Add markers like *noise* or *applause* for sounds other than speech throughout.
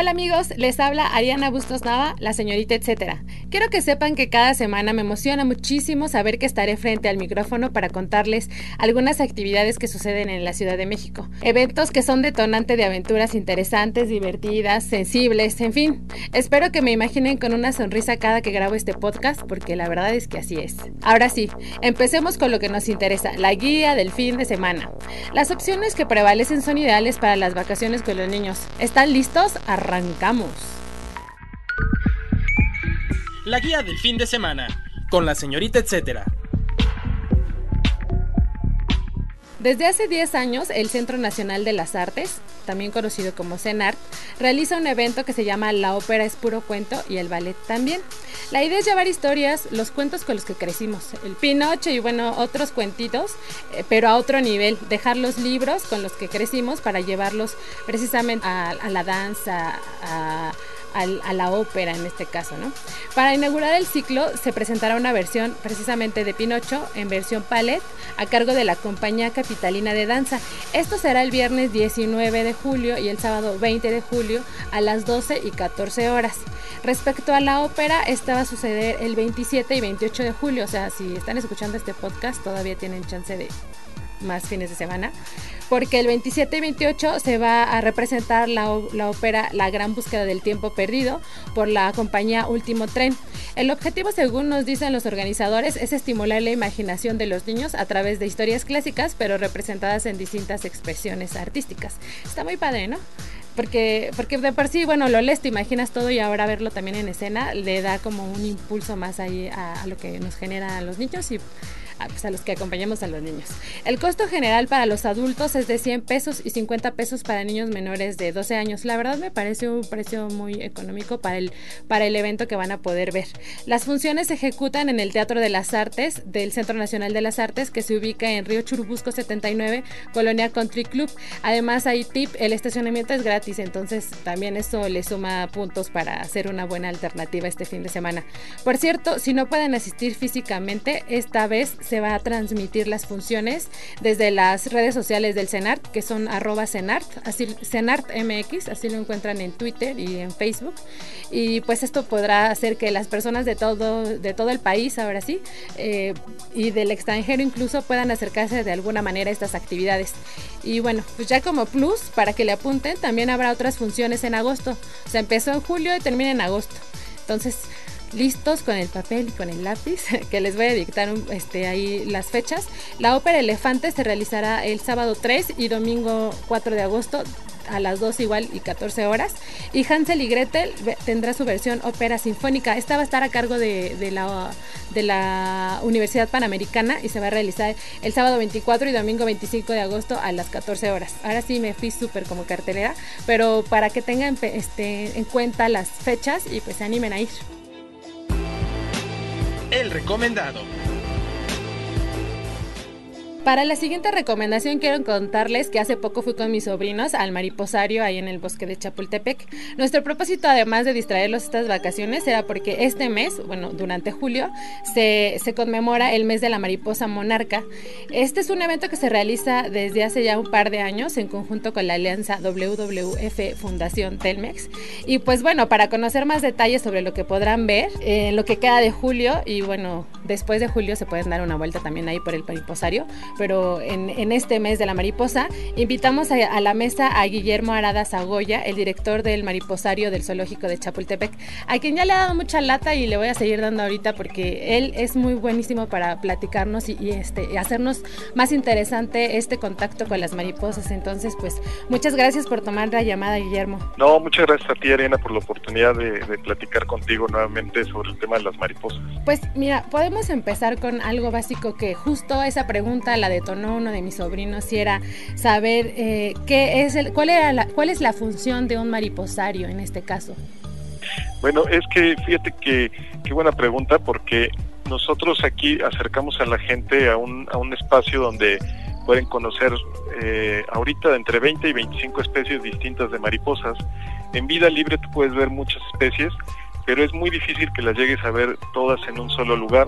Hola amigos, les habla Ariana Bustos Nava, la señorita etcétera. Quiero que sepan que cada semana me emociona muchísimo saber que estaré frente al micrófono para contarles algunas actividades que suceden en la Ciudad de México. Eventos que son detonante de aventuras interesantes, divertidas, sensibles, en fin. Espero que me imaginen con una sonrisa cada que grabo este podcast porque la verdad es que así es. Ahora sí, empecemos con lo que nos interesa, la guía del fin de semana. Las opciones que prevalecen son ideales para las vacaciones con los niños. ¿Están listos? Arrancamos. La guía del fin de semana, con la señorita etcétera. Desde hace 10 años, el Centro Nacional de las Artes, también conocido como CENART, realiza un evento que se llama La ópera es puro cuento y el ballet también. La idea es llevar historias, los cuentos con los que crecimos, el Pinocho y bueno, otros cuentitos, eh, pero a otro nivel, dejar los libros con los que crecimos para llevarlos precisamente a, a la danza, a a la ópera en este caso, ¿no? Para inaugurar el ciclo se presentará una versión precisamente de Pinocho en versión palette a cargo de la compañía capitalina de danza. Esto será el viernes 19 de julio y el sábado 20 de julio a las 12 y 14 horas. Respecto a la ópera, esta va a suceder el 27 y 28 de julio, o sea, si están escuchando este podcast todavía tienen chance de más fines de semana, porque el 27 y 28 se va a representar la, ópera La Gran Búsqueda del Tiempo Perdido por la compañía Último Tren. El objetivo, según nos dicen los organizadores, es estimular la imaginación de los niños a través de historias clásicas, pero representadas en distintas expresiones artísticas. Está muy padre, ¿no? porque, porque de por sí, bueno, lo lees, te imaginas todo y ahora verlo también en escena le da como un impulso más ahí a, a lo que nos genera a los niños y pues, a los que acompañamos a los niños. El costo general para los adultos es de 100 pesos y 50 pesos para niños menores de 12 años. La verdad me parece un precio muy económico para el, para el evento que van a poder ver. Las funciones se ejecutan en el Teatro de las Artes del Centro Nacional de las Artes que se ubica en Río Churubusco 79, Colonia Country Club. Además hay tip, el estacionamiento es gratis, entonces también eso le suma puntos para hacer una buena alternativa este fin de semana. Por cierto, si no pueden asistir físicamente, esta vez se va a transmitir las funciones desde las redes sociales del CENART, que son arroba CENART, así, CENART así lo encuentran en Twitter y en Facebook. Y pues esto podrá hacer que las personas de todo, de todo el país, ahora sí, eh, y del extranjero incluso puedan acercarse de alguna manera a estas actividades. Y bueno, pues ya como plus, para que le apunten, también habrá otras funciones en agosto. O sea, empezó en julio y termina en agosto. Entonces, listos con el papel y con el lápiz, *laughs* que les voy a dictar este, ahí las fechas. La ópera Elefante se realizará el sábado 3 y domingo 4 de agosto a las 2 igual y 14 horas. Y Hansel y Gretel tendrá su versión ópera sinfónica. Esta va a estar a cargo de, de, la, de la Universidad Panamericana y se va a realizar el sábado 24 y domingo 25 de agosto a las 14 horas. Ahora sí me fui súper como cartelera, pero para que tengan este, en cuenta las fechas y pues se animen a ir. El recomendado. Para la siguiente recomendación quiero contarles que hace poco fui con mis sobrinos al mariposario ahí en el bosque de Chapultepec. Nuestro propósito además de distraerlos estas vacaciones era porque este mes, bueno, durante julio, se, conmemora el mes de la mariposa monarca. Este es un evento que se realiza desde hace ya un par de años en conjunto con la alianza WWF Fundación Telmex. Y pues bueno, para conocer más detalles sobre lo que podrán ver en lo que queda de julio y bueno, después de julio se pueden dar una vuelta también ahí por el mariposario pero en, este mes de la mariposa, invitamos a, la mesa a Guillermo Arada Zagoya, el director del mariposario del zoológico de Chapultepec, a quien ya le ha dado mucha lata y le voy a seguir dando ahorita porque él es muy buenísimo para platicarnos y, este, hacernos más interesante este contacto con las mariposas. Entonces, pues muchas gracias por tomar la llamada, Guillermo. No, muchas gracias a ti, Ariana, por la oportunidad de, de platicar contigo nuevamente sobre el tema de las mariposas. Pues mira, podemos empezar con algo básico que justo esa pregunta la detonó uno de mis sobrinos y era saber eh, qué es el, cuál, era la, cuál es la función de un mariposario en este caso. Bueno, es que fíjate que qué buena pregunta porque nosotros aquí acercamos a la gente a un, a un espacio donde pueden conocer eh, ahorita entre 20 y 25 especies distintas de mariposas. En vida libre tú puedes ver muchas especies, pero es muy difícil que las llegues a ver todas en un solo lugar.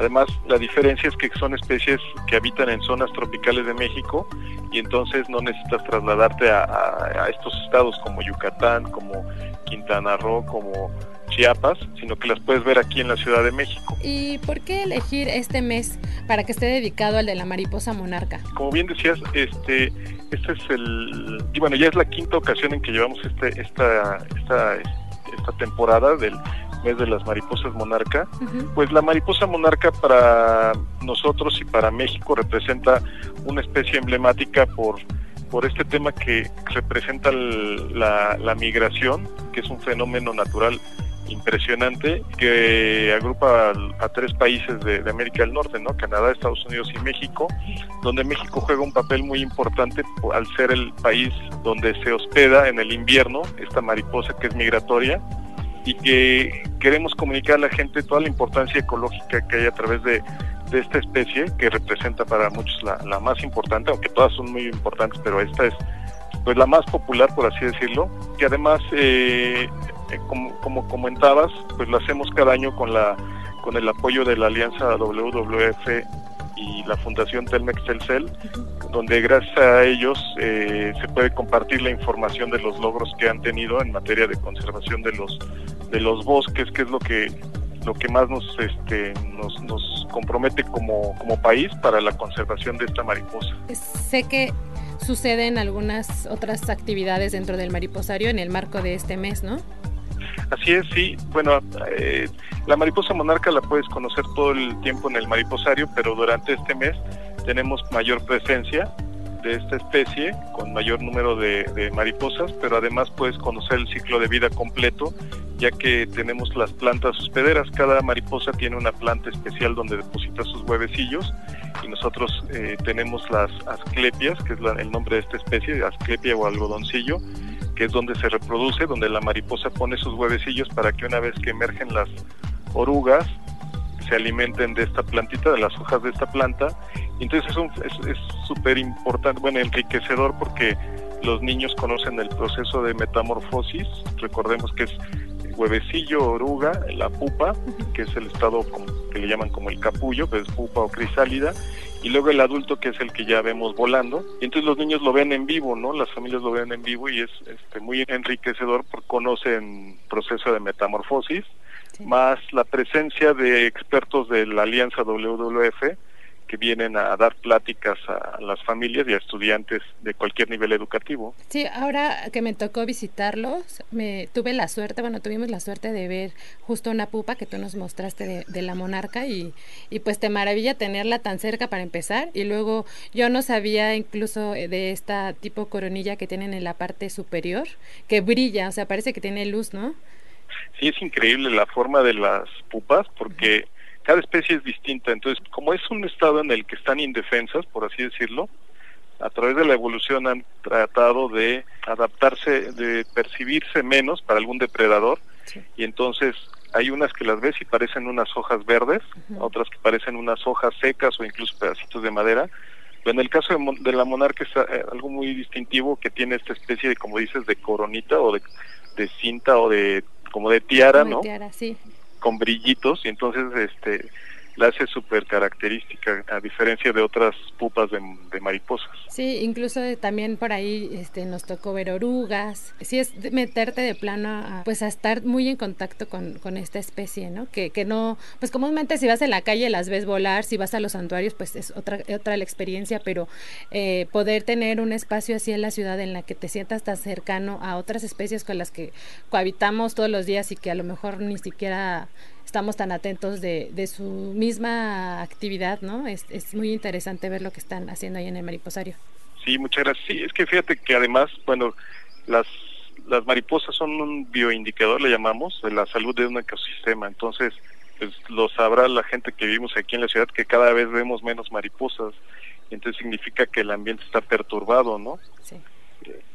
Además, la diferencia es que son especies que habitan en zonas tropicales de México y entonces no necesitas trasladarte a, a estos estados como Yucatán, como Quintana Roo, como Chiapas, sino que las puedes ver aquí en la Ciudad de México. ¿Y por qué elegir este mes para que esté dedicado al de la mariposa monarca? Como bien decías, este, este es el, y bueno, ya es la quinta ocasión en que llevamos este, esta, esta, esta temporada del mes de las mariposas monarca. Pues la mariposa monarca para nosotros y para México representa una especie emblemática por por este tema que representa la, la migración, que es un fenómeno natural impresionante que agrupa a, tres países de, América del Norte, ¿no? Canadá, Estados Unidos y México, donde México juega un papel muy importante al ser el país donde se hospeda en el invierno esta mariposa que es migratoria y que queremos comunicar a la gente toda la importancia ecológica que hay a través de, esta especie que representa para muchos la, la más importante, aunque todas son muy importantes, pero esta es pues la más popular por así decirlo, que además eh, eh, como, como, comentabas, pues lo hacemos cada año con la con el apoyo de la alianza WWF y la Fundación Telmex Telcel, donde gracias a ellos eh, se puede compartir la información de los logros que han tenido en materia de conservación de los de los bosques, que es lo que lo que más nos este nos, nos compromete como, como país para la conservación de esta mariposa. Sé que suceden algunas otras actividades dentro del mariposario en el marco de este mes, ¿no? Así es, sí. Bueno, eh, la mariposa monarca la puedes conocer todo el tiempo en el mariposario, pero durante este mes tenemos mayor presencia de esta especie con mayor número de, mariposas, pero además puedes conocer el ciclo de vida completo, ya que tenemos las plantas hospederas. Cada mariposa tiene una planta especial donde deposita sus huevecillos y nosotros eh, tenemos las asclepias, que es el nombre de esta especie, asclepia o algodoncillo, que es donde se reproduce, donde la mariposa pone sus huevecillos para que una vez que emergen las orugas se alimenten de esta plantita, de las hojas de esta planta. Entonces es súper importante, bueno, enriquecedor porque los niños conocen el proceso de metamorfosis. Recordemos que es huevecillo, oruga, la pupa, que es el estado que le llaman como el capullo, que es pupa o crisálida, y luego el adulto que es el que ya vemos volando. Y entonces los niños lo ven en vivo, ¿no? Las familias lo ven en vivo y es este, muy enriquecedor porque conocen proceso de metamorfosis, más la presencia de expertos de la Alianza WWF que vienen a dar pláticas a las familias y a estudiantes de cualquier nivel educativo. Sí, ahora que me tocó visitarlos, me tuve la suerte, bueno, tuvimos la suerte de ver justo una pupa que tú nos mostraste de, la monarca y, y pues te maravilla tenerla tan cerca para empezar y luego yo no sabía incluso de esta tipo coronilla que tienen en la parte superior, que brilla, o sea, parece que tiene luz, ¿no? Sí, es increíble la forma de las pupas porque cada especie es distinta, entonces como es un estado en el que están indefensas, por así decirlo, a través de la evolución han tratado de adaptarse, de percibirse menos para algún depredador y entonces hay unas que las ves y parecen unas hojas verdes, otras que parecen unas hojas secas o incluso pedacitos de madera. Pero en el caso de, la monarca es eh, algo muy distintivo que tiene esta especie de, como dices, de coronita o de, cinta o de como de tiara, ¿no? Tiara, sí con brillitos y entonces este la hace súper característica a diferencia de otras pupas de, mariposas. Sí, incluso también por ahí este, nos tocó ver orugas. Sí es meterte de plano a, pues a estar muy en contacto con, con esta especie, ¿no? Que, que no, pues comúnmente si vas en la calle las ves volar, si vas a los santuarios pues es otra, otra la experiencia, pero eh, poder tener un espacio así en la ciudad en la que te sientas tan cercano a otras especies con las que cohabitamos todos los días y que a lo mejor ni siquiera estamos tan atentos de, de su misma actividad, ¿no? Es, es muy interesante ver lo que están haciendo ahí en el mariposario. Sí, muchas gracias. Sí, es que fíjate que además, bueno, las las mariposas son un bioindicador, le llamamos, de la salud de un ecosistema. Entonces, pues lo sabrá la gente que vivimos aquí en la ciudad que cada vez vemos menos mariposas entonces significa que el ambiente está perturbado, ¿no? Sí.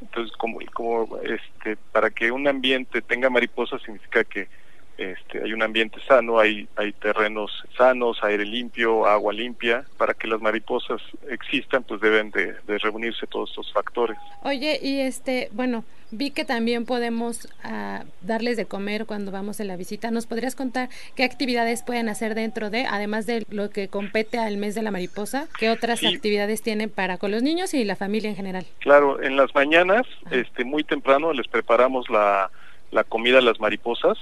Entonces, como, como este, para que un ambiente tenga mariposas significa que este, hay un ambiente sano, hay, hay terrenos sanos, aire limpio, agua limpia. Para que las mariposas existan, pues deben de, reunirse todos estos factores. Oye, y este, bueno, vi que también podemos ah, darles de comer cuando vamos en la visita. ¿Nos podrías contar qué actividades pueden hacer dentro de, además de lo que compete al mes de la mariposa, qué otras actividades tienen para con los niños y la familia en general? Claro, en las mañanas, este, muy temprano les preparamos la la comida de las mariposas.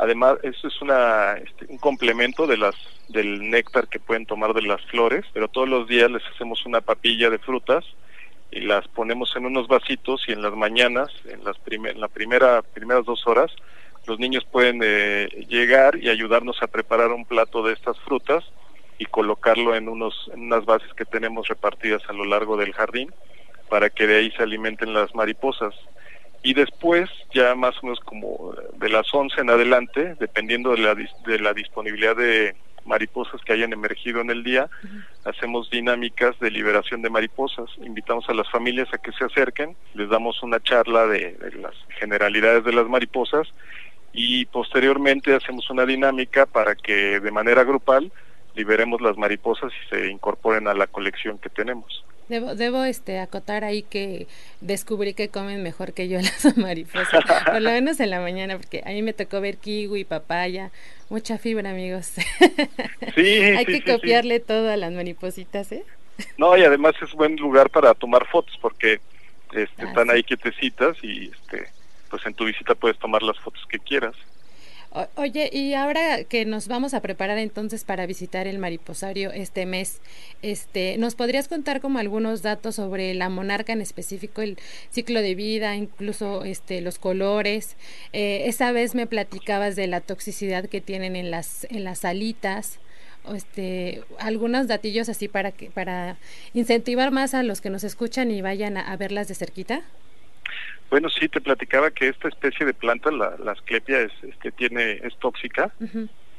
Además, eso es una, este, un complemento de las del néctar que pueden tomar de las flores, pero todos los días les hacemos una papilla de frutas y las ponemos en unos vasitos y en las mañanas, en las la primera primeras dos horas, los niños pueden eh, llegar y ayudarnos a preparar un plato de estas frutas y colocarlo en unos en unas bases que tenemos repartidas a lo largo del jardín para que de ahí se alimenten las mariposas y después ya más o menos como de las 11 en adelante, dependiendo de la, de la disponibilidad de mariposas que hayan emergido en el día, hacemos dinámicas de liberación de mariposas, invitamos a las familias a que se acerquen, les damos una charla de, de las generalidades de las mariposas y posteriormente hacemos una dinámica para que de manera grupal liberemos las mariposas y se incorporen a la colección que tenemos. Debo, debo este, acotar ahí que descubrí que comen mejor que yo las mariposas, *laughs* por lo menos en la mañana, porque a mí me tocó ver kiwi, papaya, mucha fibra, amigos. *laughs* Sí, Hay que copiarle todo a las maripositas, ¿eh? No, y además es buen lugar para tomar fotos, porque este, ah, están ahí quietecitas y este, pues en tu visita puedes tomar las fotos que quieras oye, y ahora que nos vamos a preparar entonces para visitar el mariposario este mes, este, ¿nos podrías contar como algunos datos sobre la monarca en específico, el ciclo de vida, incluso este, los colores? Eh, esa vez me platicabas de la toxicidad que tienen en las, en las alitas. Este, algunos datillos así para que para incentivar más a los que nos escuchan y vayan a verlas de cerquita. Bueno, sí, te platicaba que esta especie de planta, la, la asclepia, es, este, tiene, es tóxica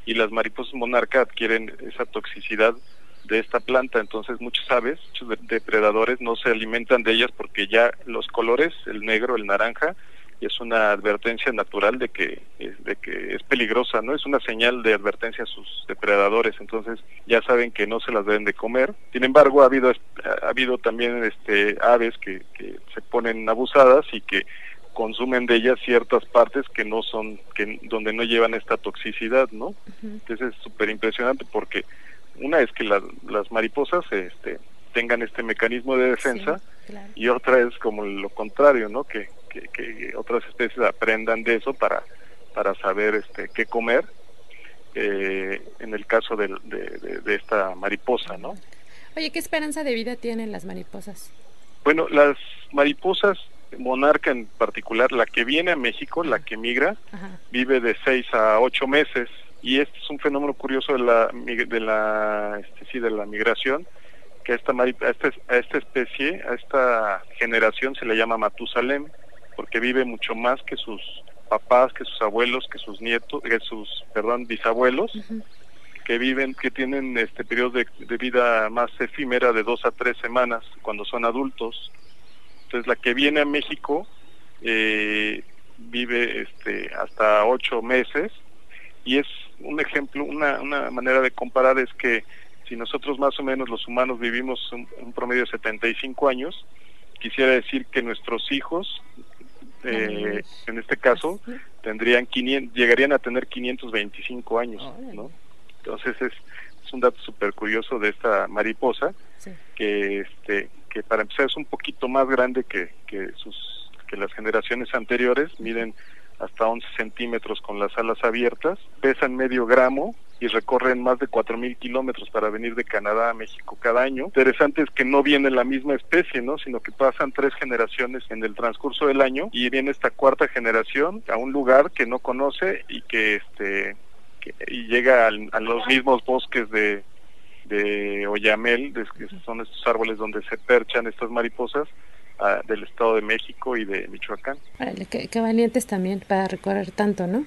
y las mariposas monarca adquieren esa toxicidad de esta planta. Entonces, muchas aves, muchos depredadores no se alimentan de ellas porque ya los colores, el negro, el naranja, es una advertencia natural de que, de que es peligrosa, ¿no? Es una señal de advertencia a sus depredadores, entonces ya saben que no se las deben de comer. Sin embargo, ha habido, ha habido también este, aves que, que se ponen abusadas y que consumen de ellas ciertas partes que no son, que donde no llevan esta toxicidad, ¿no? Entonces es súper impresionante porque una es que las, las mariposas este, tengan este mecanismo de defensa y otra es como lo contrario, ¿no? Que, que, otras especies aprendan de eso para, para saber este, qué comer, eh, en el caso de, de, esta mariposa, ¿no? Oye, ¿qué esperanza de vida tienen las mariposas? Bueno, las mariposas monarca en particular, la que viene a México, la que migra, vive de seis a ocho meses y este es un fenómeno curioso de la de la este, sí de la migración que a esta, a esta, a esta especie, a esta generación se le llama Matusalem porque vive mucho más que sus papás, que sus abuelos, que sus nietos, que sus, perdón, bisabuelos, que viven, que tienen este periodo de, vida más efímera de dos a tres semanas cuando son adultos. Entonces la que viene a México eh, vive este hasta ocho meses y es un ejemplo, una, una manera de comparar es que si nosotros más o menos los humanos vivimos un, un promedio de 75 años, quisiera decir que nuestros hijos eh, en este caso, tendrían 500, llegarían a tener 525 años, ¿no? Entonces es, es un dato súper curioso de esta mariposa, que este que para empezar es un poquito más grande que, que sus que las generaciones anteriores, miden hasta 11 centímetros con las alas abiertas, pesan medio gramo y recorren más de 4.000 kilómetros para venir de Canadá a México cada año. Interesante es que no viene la misma especie, ¿no? sino que pasan tres generaciones en el transcurso del año y viene esta cuarta generación a un lugar que no conoce y que este y llega a los mismos bosques de, de Oyamel, que son estos árboles donde se perchan estas mariposas, del Estado de México y de Michoacán. qué, valientes también para recorrer tanto, ¿no?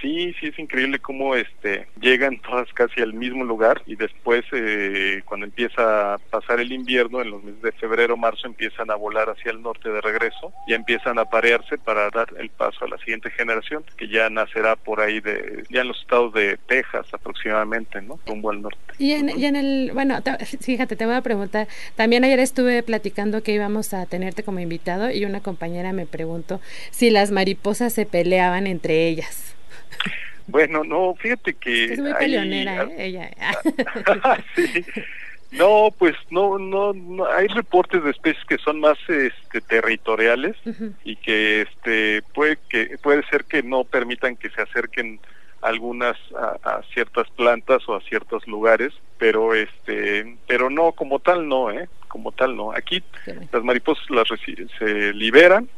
Sí, sí, es increíble cómo este, llegan todas casi al mismo lugar y después eh, cuando empieza a pasar el invierno, en los meses de febrero, marzo, empiezan a volar hacia el norte de regreso, y empiezan a parearse para dar el paso a la siguiente generación, que ya nacerá por ahí, de ya en los estados de Texas aproximadamente, ¿no? Rumbo al norte. Y en, y en el, bueno, fíjate, te voy a preguntar, también ayer estuve platicando que íbamos a tenerte como invitado y una compañera me preguntó si las mariposas se peleaban entre ellas. Bueno, no, fíjate que... Es muy peleonera, ¿eh? Ella. *laughs* sí. No, pues no, no, no, hay reportes de especies que son más este, territoriales y que este puede que puede ser que no permitan que se acerquen algunas a, ciertas plantas o a ciertos lugares, pero este, pero no como tal no, eh, como tal no. Aquí las mariposas las se liberan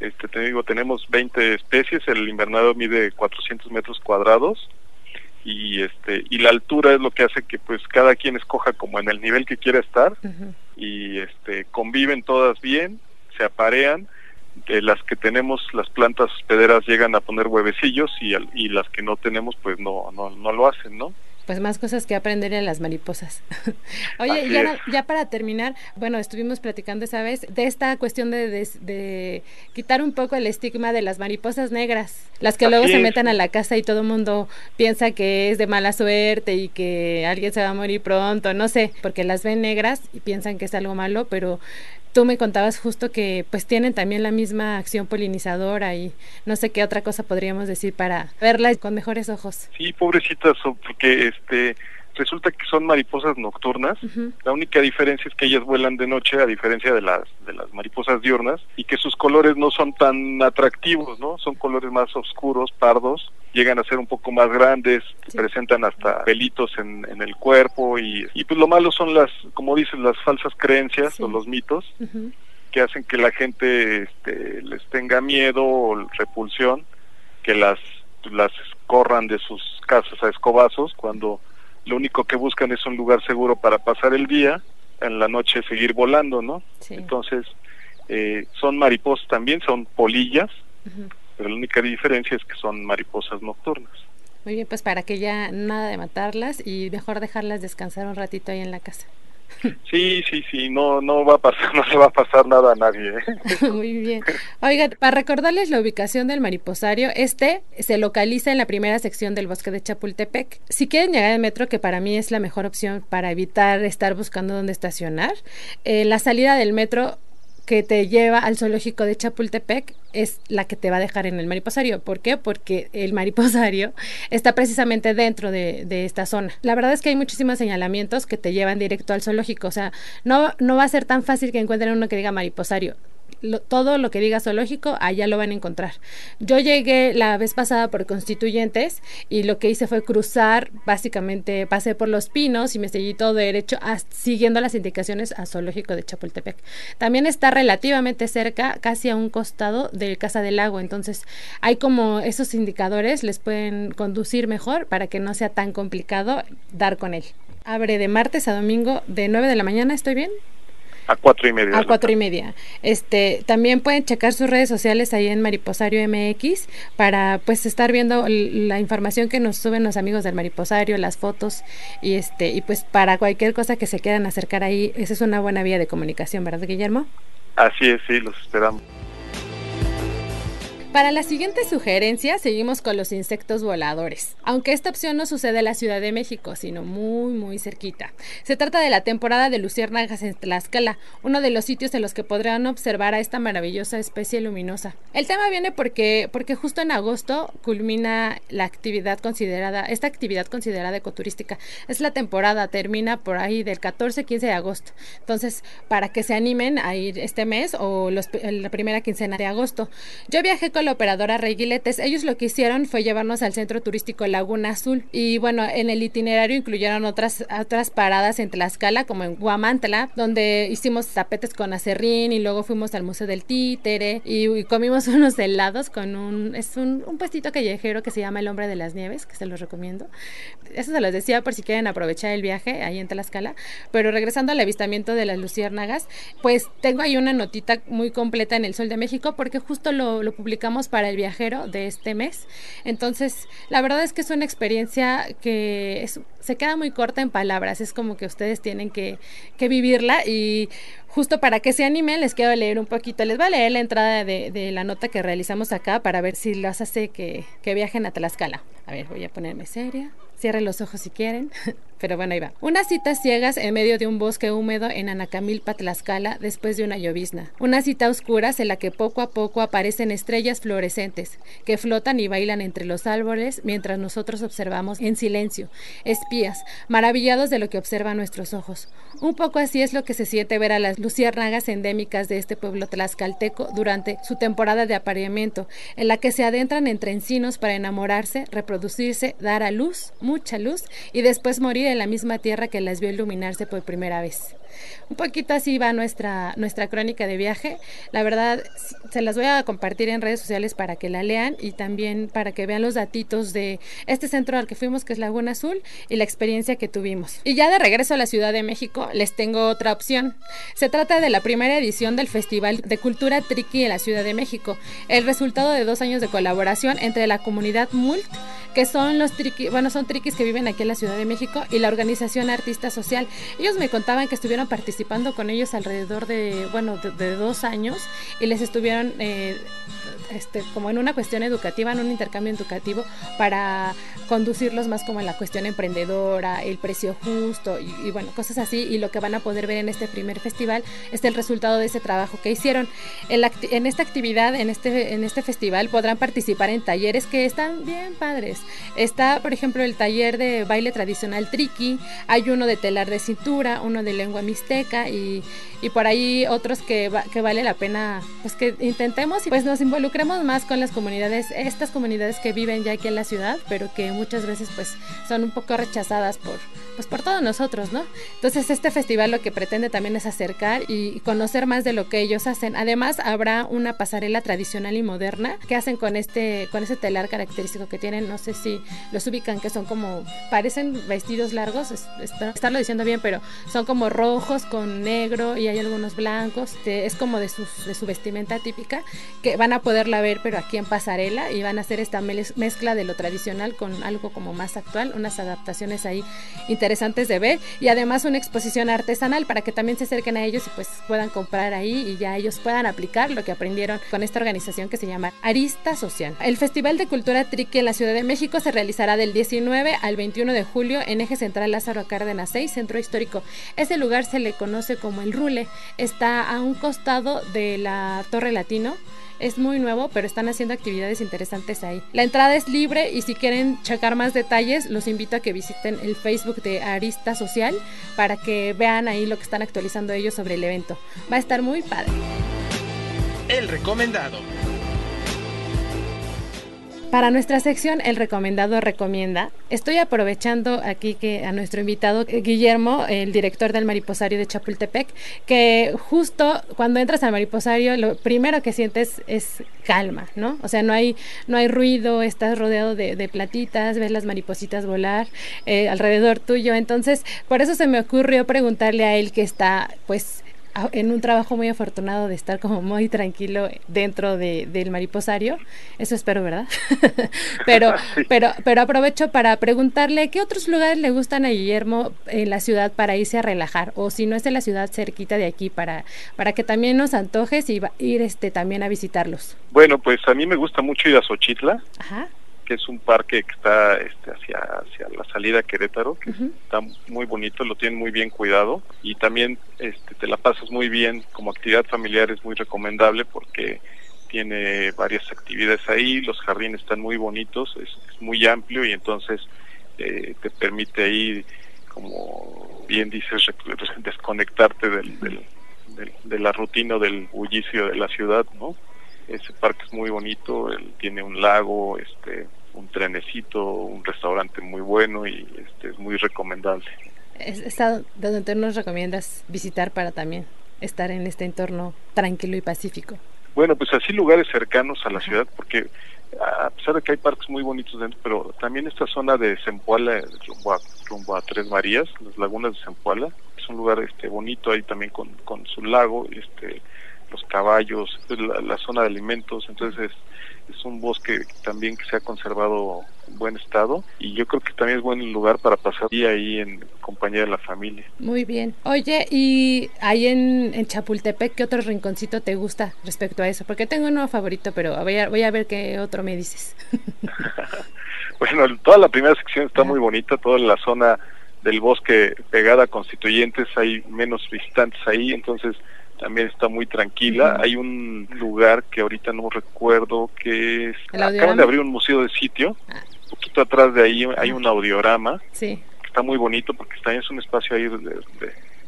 este, te digo, tenemos 20 especies, el invernadero mide 400 metros cuadrados y este y la altura es lo que hace que pues cada quien escoja como en el nivel que quiera estar y este conviven todas bien, se aparean de las que tenemos las plantas hospederas llegan a poner huevecillos y, y las que no tenemos pues no no no lo hacen, ¿no? Pues más cosas que aprender en las mariposas. *laughs* Oye, ya, ya, para terminar, bueno, estuvimos platicando esa vez de esta cuestión de, de, quitar un poco el estigma de las mariposas negras, las que luego se meten a la casa y todo el mundo piensa que es de mala suerte y que alguien se va a morir pronto, no sé, porque las ven negras y piensan que es algo malo, pero tú me contabas justo que pues tienen también la misma acción polinizadora y no sé qué otra cosa podríamos decir para verlas con mejores ojos. Sí, pobrecitas, porque este resulta que son mariposas nocturnas. La única diferencia es que ellas vuelan de noche a diferencia de las de las mariposas diurnas y que sus colores no son tan atractivos, ¿no? Son colores más oscuros, pardos, llegan a ser un poco más grandes, presentan hasta pelitos en, en el cuerpo y, y, pues lo malo son las, como dicen, las falsas creencias o los mitos. que hacen que la gente este, les tenga miedo o repulsión, que las las corran de sus casas a escobazos cuando lo único que buscan es un lugar seguro para pasar el día, en la noche seguir volando, ¿no? Entonces, eh, son mariposas también, son polillas, pero la única diferencia es que son mariposas nocturnas. Muy bien, pues para que ya nada de matarlas y mejor dejarlas descansar un ratito ahí en la casa. Sí, sí, sí, no, no va a pasar, *laughs* no le va a pasar nada a nadie. ¿eh? *laughs* Muy bien. Oigan, para recordarles la ubicación del mariposario, este se localiza en la primera sección del bosque de Chapultepec. Si quieren llegar al metro, que para mí es la mejor opción para evitar estar buscando dónde estacionar, eh, la salida del metro que te lleva al zoológico de Chapultepec es la que te va a dejar en el mariposario. ¿Por qué? Porque el mariposario *laughs* está precisamente dentro de, de, esta zona. La verdad es que hay muchísimos señalamientos que te llevan directo al zoológico. O sea, no, no va a ser tan fácil que encuentren uno que diga mariposario todo lo que diga zoológico, allá lo van a encontrar. Yo llegué la vez pasada por Constituyentes y lo que hice fue cruzar, básicamente pasé por los pinos y me seguí todo derecho siguiendo las indicaciones a zoológico de Chapultepec. También está relativamente cerca, casi a un costado del Casa del Lago, entonces hay como esos indicadores les pueden conducir mejor para que no sea tan complicado dar con él. Abre de martes a domingo de 9 de la mañana, ¿estoy bien? A cuatro y media. A cuatro y media. Este, también pueden checar sus redes sociales ahí en Mariposario MX para pues estar viendo la información que nos suben los amigos del Mariposario, las fotos y este y pues para cualquier cosa que se quieran acercar ahí, esa es una buena vía de comunicación, ¿verdad, Guillermo? Así es, sí, los esperamos. Para la siguiente sugerencia, seguimos con los insectos voladores, aunque esta opción no sucede en la Ciudad de México, sino muy, muy cerquita. Se trata de la temporada de luciérnagas en Tlaxcala, uno de los sitios en los que podrán observar a esta maravillosa especie luminosa. El tema viene porque, porque justo en agosto culmina la actividad considerada, esta actividad considerada ecoturística. Es la temporada, termina por ahí del 14-15 de agosto. Entonces, para que se animen a ir este mes o la primera quincena de agosto. Yo viajé con la operadora Reguiletes, ellos lo que hicieron fue llevarnos al centro turístico Laguna Azul y bueno, en el itinerario incluyeron otras, otras paradas en Tlaxcala como en Guamantla, donde hicimos tapetes con acerrín y luego fuimos al Museo del Títere y, comimos *laughs* unos helados con un, es un, un puestito callejero que se llama El Hombre de las Nieves, que se los recomiendo. Eso se los decía por si quieren aprovechar el viaje ahí en Tlaxcala, pero regresando al avistamiento de las luciérnagas, pues tengo ahí una notita muy completa en El Sol de México porque justo lo, lo publicamos para el viajero de este mes. Entonces, la verdad es que es una experiencia que se queda muy corta en palabras, es como que ustedes tienen que, que vivirla y justo para que se animen, les quiero leer un poquito. Les voy a leer la entrada de, la nota que realizamos acá para ver si las hace que, que viajen a Tlaxcala. A ver, voy a ponerme seria. Cierren los ojos si quieren. *laughs* Pero bueno, ahí va. Unas citas ciegas en medio de un bosque húmedo en Anacamilpa, Tlaxcala, después de una llovizna. Una cita oscura en la que poco a poco aparecen estrellas fluorescentes que flotan y bailan entre los árboles mientras nosotros observamos en silencio, espías, maravillados de lo que observan nuestros ojos. Un poco así es lo que se siente ver a las luciérnagas endémicas de este pueblo tlaxcalteco durante su temporada de apareamiento, en la que se adentran entre encinos para enamorarse, reproducirse, dar a luz, mucha luz, y después morir en la misma tierra que las vio iluminarse por primera vez. Un poquito así va nuestra, nuestra crónica de viaje. La verdad, se las voy a compartir en redes sociales para que la lean y también para que vean los datitos de este centro al que fuimos, que es Laguna Azul, y la experiencia que tuvimos. Y ya de regreso a la Ciudad de México, les tengo otra opción. Se trata de la primera edición del Festival de Cultura Triqui en la Ciudad de México, el resultado de dos años de colaboración entre la comunidad MULT, que son los triqui, bueno, son triquis que viven aquí en la Ciudad de México, y la organización Artista Social. Ellos me contaban que estuvieron participando con ellos alrededor de, bueno, de, dos años y les estuvieron eh, este, como en una cuestión educativa, en un intercambio educativo para conducirlos más como en la cuestión emprendedora, el precio justo y, bueno, cosas así. Y lo que van a poder ver en este primer festival es el resultado de ese trabajo que hicieron. En, esta actividad, en este, en este festival, podrán participar en talleres que están bien padres. Está, por ejemplo, el taller de baile tradicional hay uno de telar de cintura, uno de lengua mixteca y, y por ahí otros que, que vale la pena pues que intentemos y pues nos involucremos más con las comunidades, estas comunidades que viven ya aquí en la ciudad, pero que muchas veces pues son un poco rechazadas por pues por todos nosotros, ¿no? Entonces este festival lo que pretende también es acercar y conocer más de lo que ellos hacen. Además habrá una pasarela tradicional y moderna que hacen con este con ese telar característico que tienen, no sé si los ubican que son como parecen vestidos largos, espero estarlo diciendo bien, pero son como rojos con negro y hay algunos blancos, es como de, de su vestimenta típica que van a poderla ver pero aquí en pasarela y van a hacer esta mezcla de lo tradicional con algo como más actual, unas adaptaciones ahí interesantes de ver y además una exposición artesanal para que también se acerquen a ellos y pues puedan comprar ahí y ya ellos puedan aplicar lo que aprendieron con esta organización que se llama Arista Social. El Festival de Cultura Triqui en la Ciudad de México se realizará del 19 al 21 de julio en Eje Central Lázaro Cárdenas 6, Centro Histórico. Ese lugar se le conoce como el Rule. Está a un costado de la Torre Latino es muy nuevo, pero están haciendo actividades interesantes ahí. La entrada es libre y si quieren checar más detalles, los invito a que visiten el Facebook de Arista Social para que vean ahí lo que están actualizando ellos sobre el evento. Va a estar muy padre. El recomendado. Para nuestra sección El recomendado recomienda, estoy aprovechando aquí que a nuestro invitado eh, Guillermo, el director del Mariposario de Chapultepec, que justo cuando entras al Mariposario lo primero que sientes es calma, ¿no? O sea, no hay, no hay ruido, estás rodeado de, platitas, ves las maripositas volar eh, alrededor tuyo. Entonces, por eso se me ocurrió preguntarle a él que está pues en un trabajo muy afortunado de estar como muy tranquilo dentro de, del mariposario. Eso espero, ¿verdad? *laughs* pero, *laughs* pero, pero aprovecho para preguntarle qué otros lugares le gustan a Guillermo en la ciudad para irse a relajar, o si no es en la ciudad cerquita de aquí para, para que también nos antojes y ir este también a visitarlos. Bueno, pues a mí me gusta mucho ir a Xochitla. Ajá que es un parque que está este, hacia, hacia la salida a Querétaro, que está muy bonito, lo tienen muy bien cuidado y también este, te la pasas muy bien como actividad familiar, es muy recomendable porque tiene varias actividades ahí, los jardines están muy bonitos, es, muy amplio y entonces eh, te permite ahí, como bien dices, desconectarte del, del, del, de la rutina del bullicio de la ciudad, ¿no? Ese parque es muy bonito, él tiene un lago, este, un trenecito, un restaurante muy bueno y este, es muy recomendable. ¿Es donde tú nos recomiendas visitar para también estar en este entorno tranquilo y pacífico? Bueno, pues así lugares cercanos a la ciudad, porque a pesar de que hay parques muy bonitos dentro, pero también esta zona de Zempoala, rumbo a, rumbo a Tres Marías, las lagunas de Zempoala, es un lugar este bonito ahí también con, con su lago, este los caballos, pues, la, zona de alimentos, entonces es, es un bosque también que se ha conservado en buen estado y yo creo que también es buen lugar para pasar día ahí en compañía de la familia. Muy bien. Oye, y ahí en, en Chapultepec, ¿qué otro rinconcito te gusta respecto a eso? Porque tengo uno favorito, pero voy a, voy a ver qué otro me dices. *laughs* bueno, toda la primera sección está muy bonita, toda la zona del bosque pegada a Constituyentes, hay menos visitantes ahí, entonces también está muy tranquila. Hay un lugar que ahorita no recuerdo que es... Acaban de abrir un museo de sitio, ah. un poquito atrás de ahí hay un audiorama, sí. que está muy bonito porque está es un espacio ahí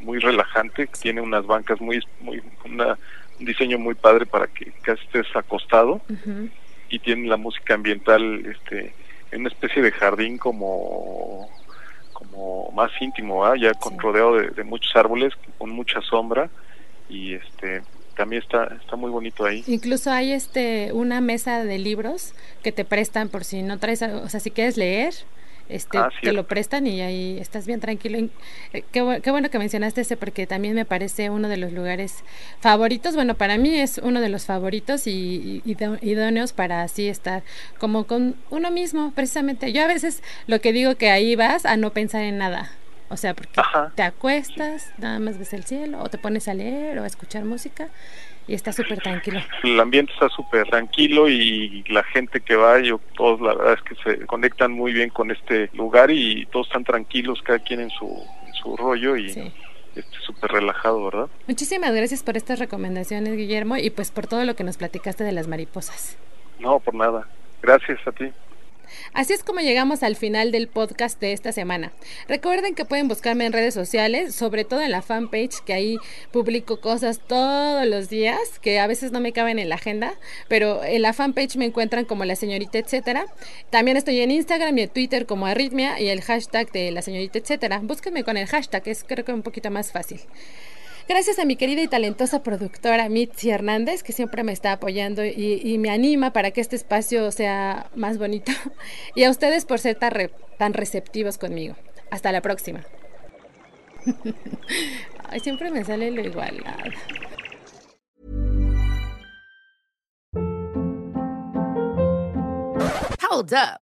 muy relajante, tiene unas bancas muy... muy una, un diseño muy padre para que casi estés acostado. Y tiene la música ambiental este en una especie de jardín como como más íntimo, ya con rodeado de, muchos árboles, con mucha sombra y este también está está muy bonito ahí. Incluso hay este una mesa de libros que te prestan por si no traes, o sea, si quieres leer, este, ah, te lo prestan y ahí estás bien tranquilo. Eh, qué, bueno que mencionaste ese porque también me parece uno de los lugares favoritos. Bueno, para mí es uno de los favoritos y, idóneos para así estar como con uno mismo, precisamente. Yo a veces lo que digo que ahí vas a no pensar en nada. O sea, porque te acuestas, nada más ves el cielo, o te pones a leer o a escuchar música y está súper tranquilo. El ambiente está súper tranquilo y la gente que va, yo, todos la verdad es que se conectan muy bien con este lugar y todos están tranquilos, cada quien en su, su rollo y sí. súper relajado, ¿verdad? Muchísimas gracias por estas recomendaciones, Guillermo, y pues por todo lo que nos platicaste de las mariposas. No, por nada. Gracias a ti. Así es como llegamos al final del podcast de esta semana. Recuerden que pueden buscarme en redes sociales, sobre todo en la fanpage, que ahí publico cosas todos los días, que a veces no me caben en la agenda, pero en la fanpage me encuentran como la señorita etcétera. También estoy en Instagram y en Twitter como arritmia y el hashtag de la señorita etcétera. Búsquenme con el hashtag, es creo que un poquito más fácil. Gracias a mi querida y talentosa productora Mitzi Hernández, que siempre me está apoyando y, me anima para que este espacio sea más bonito. *laughs* Y a ustedes por ser tan, tan receptivos conmigo. Hasta la próxima. *laughs* Ay, siempre me sale lo igualado. Hold up.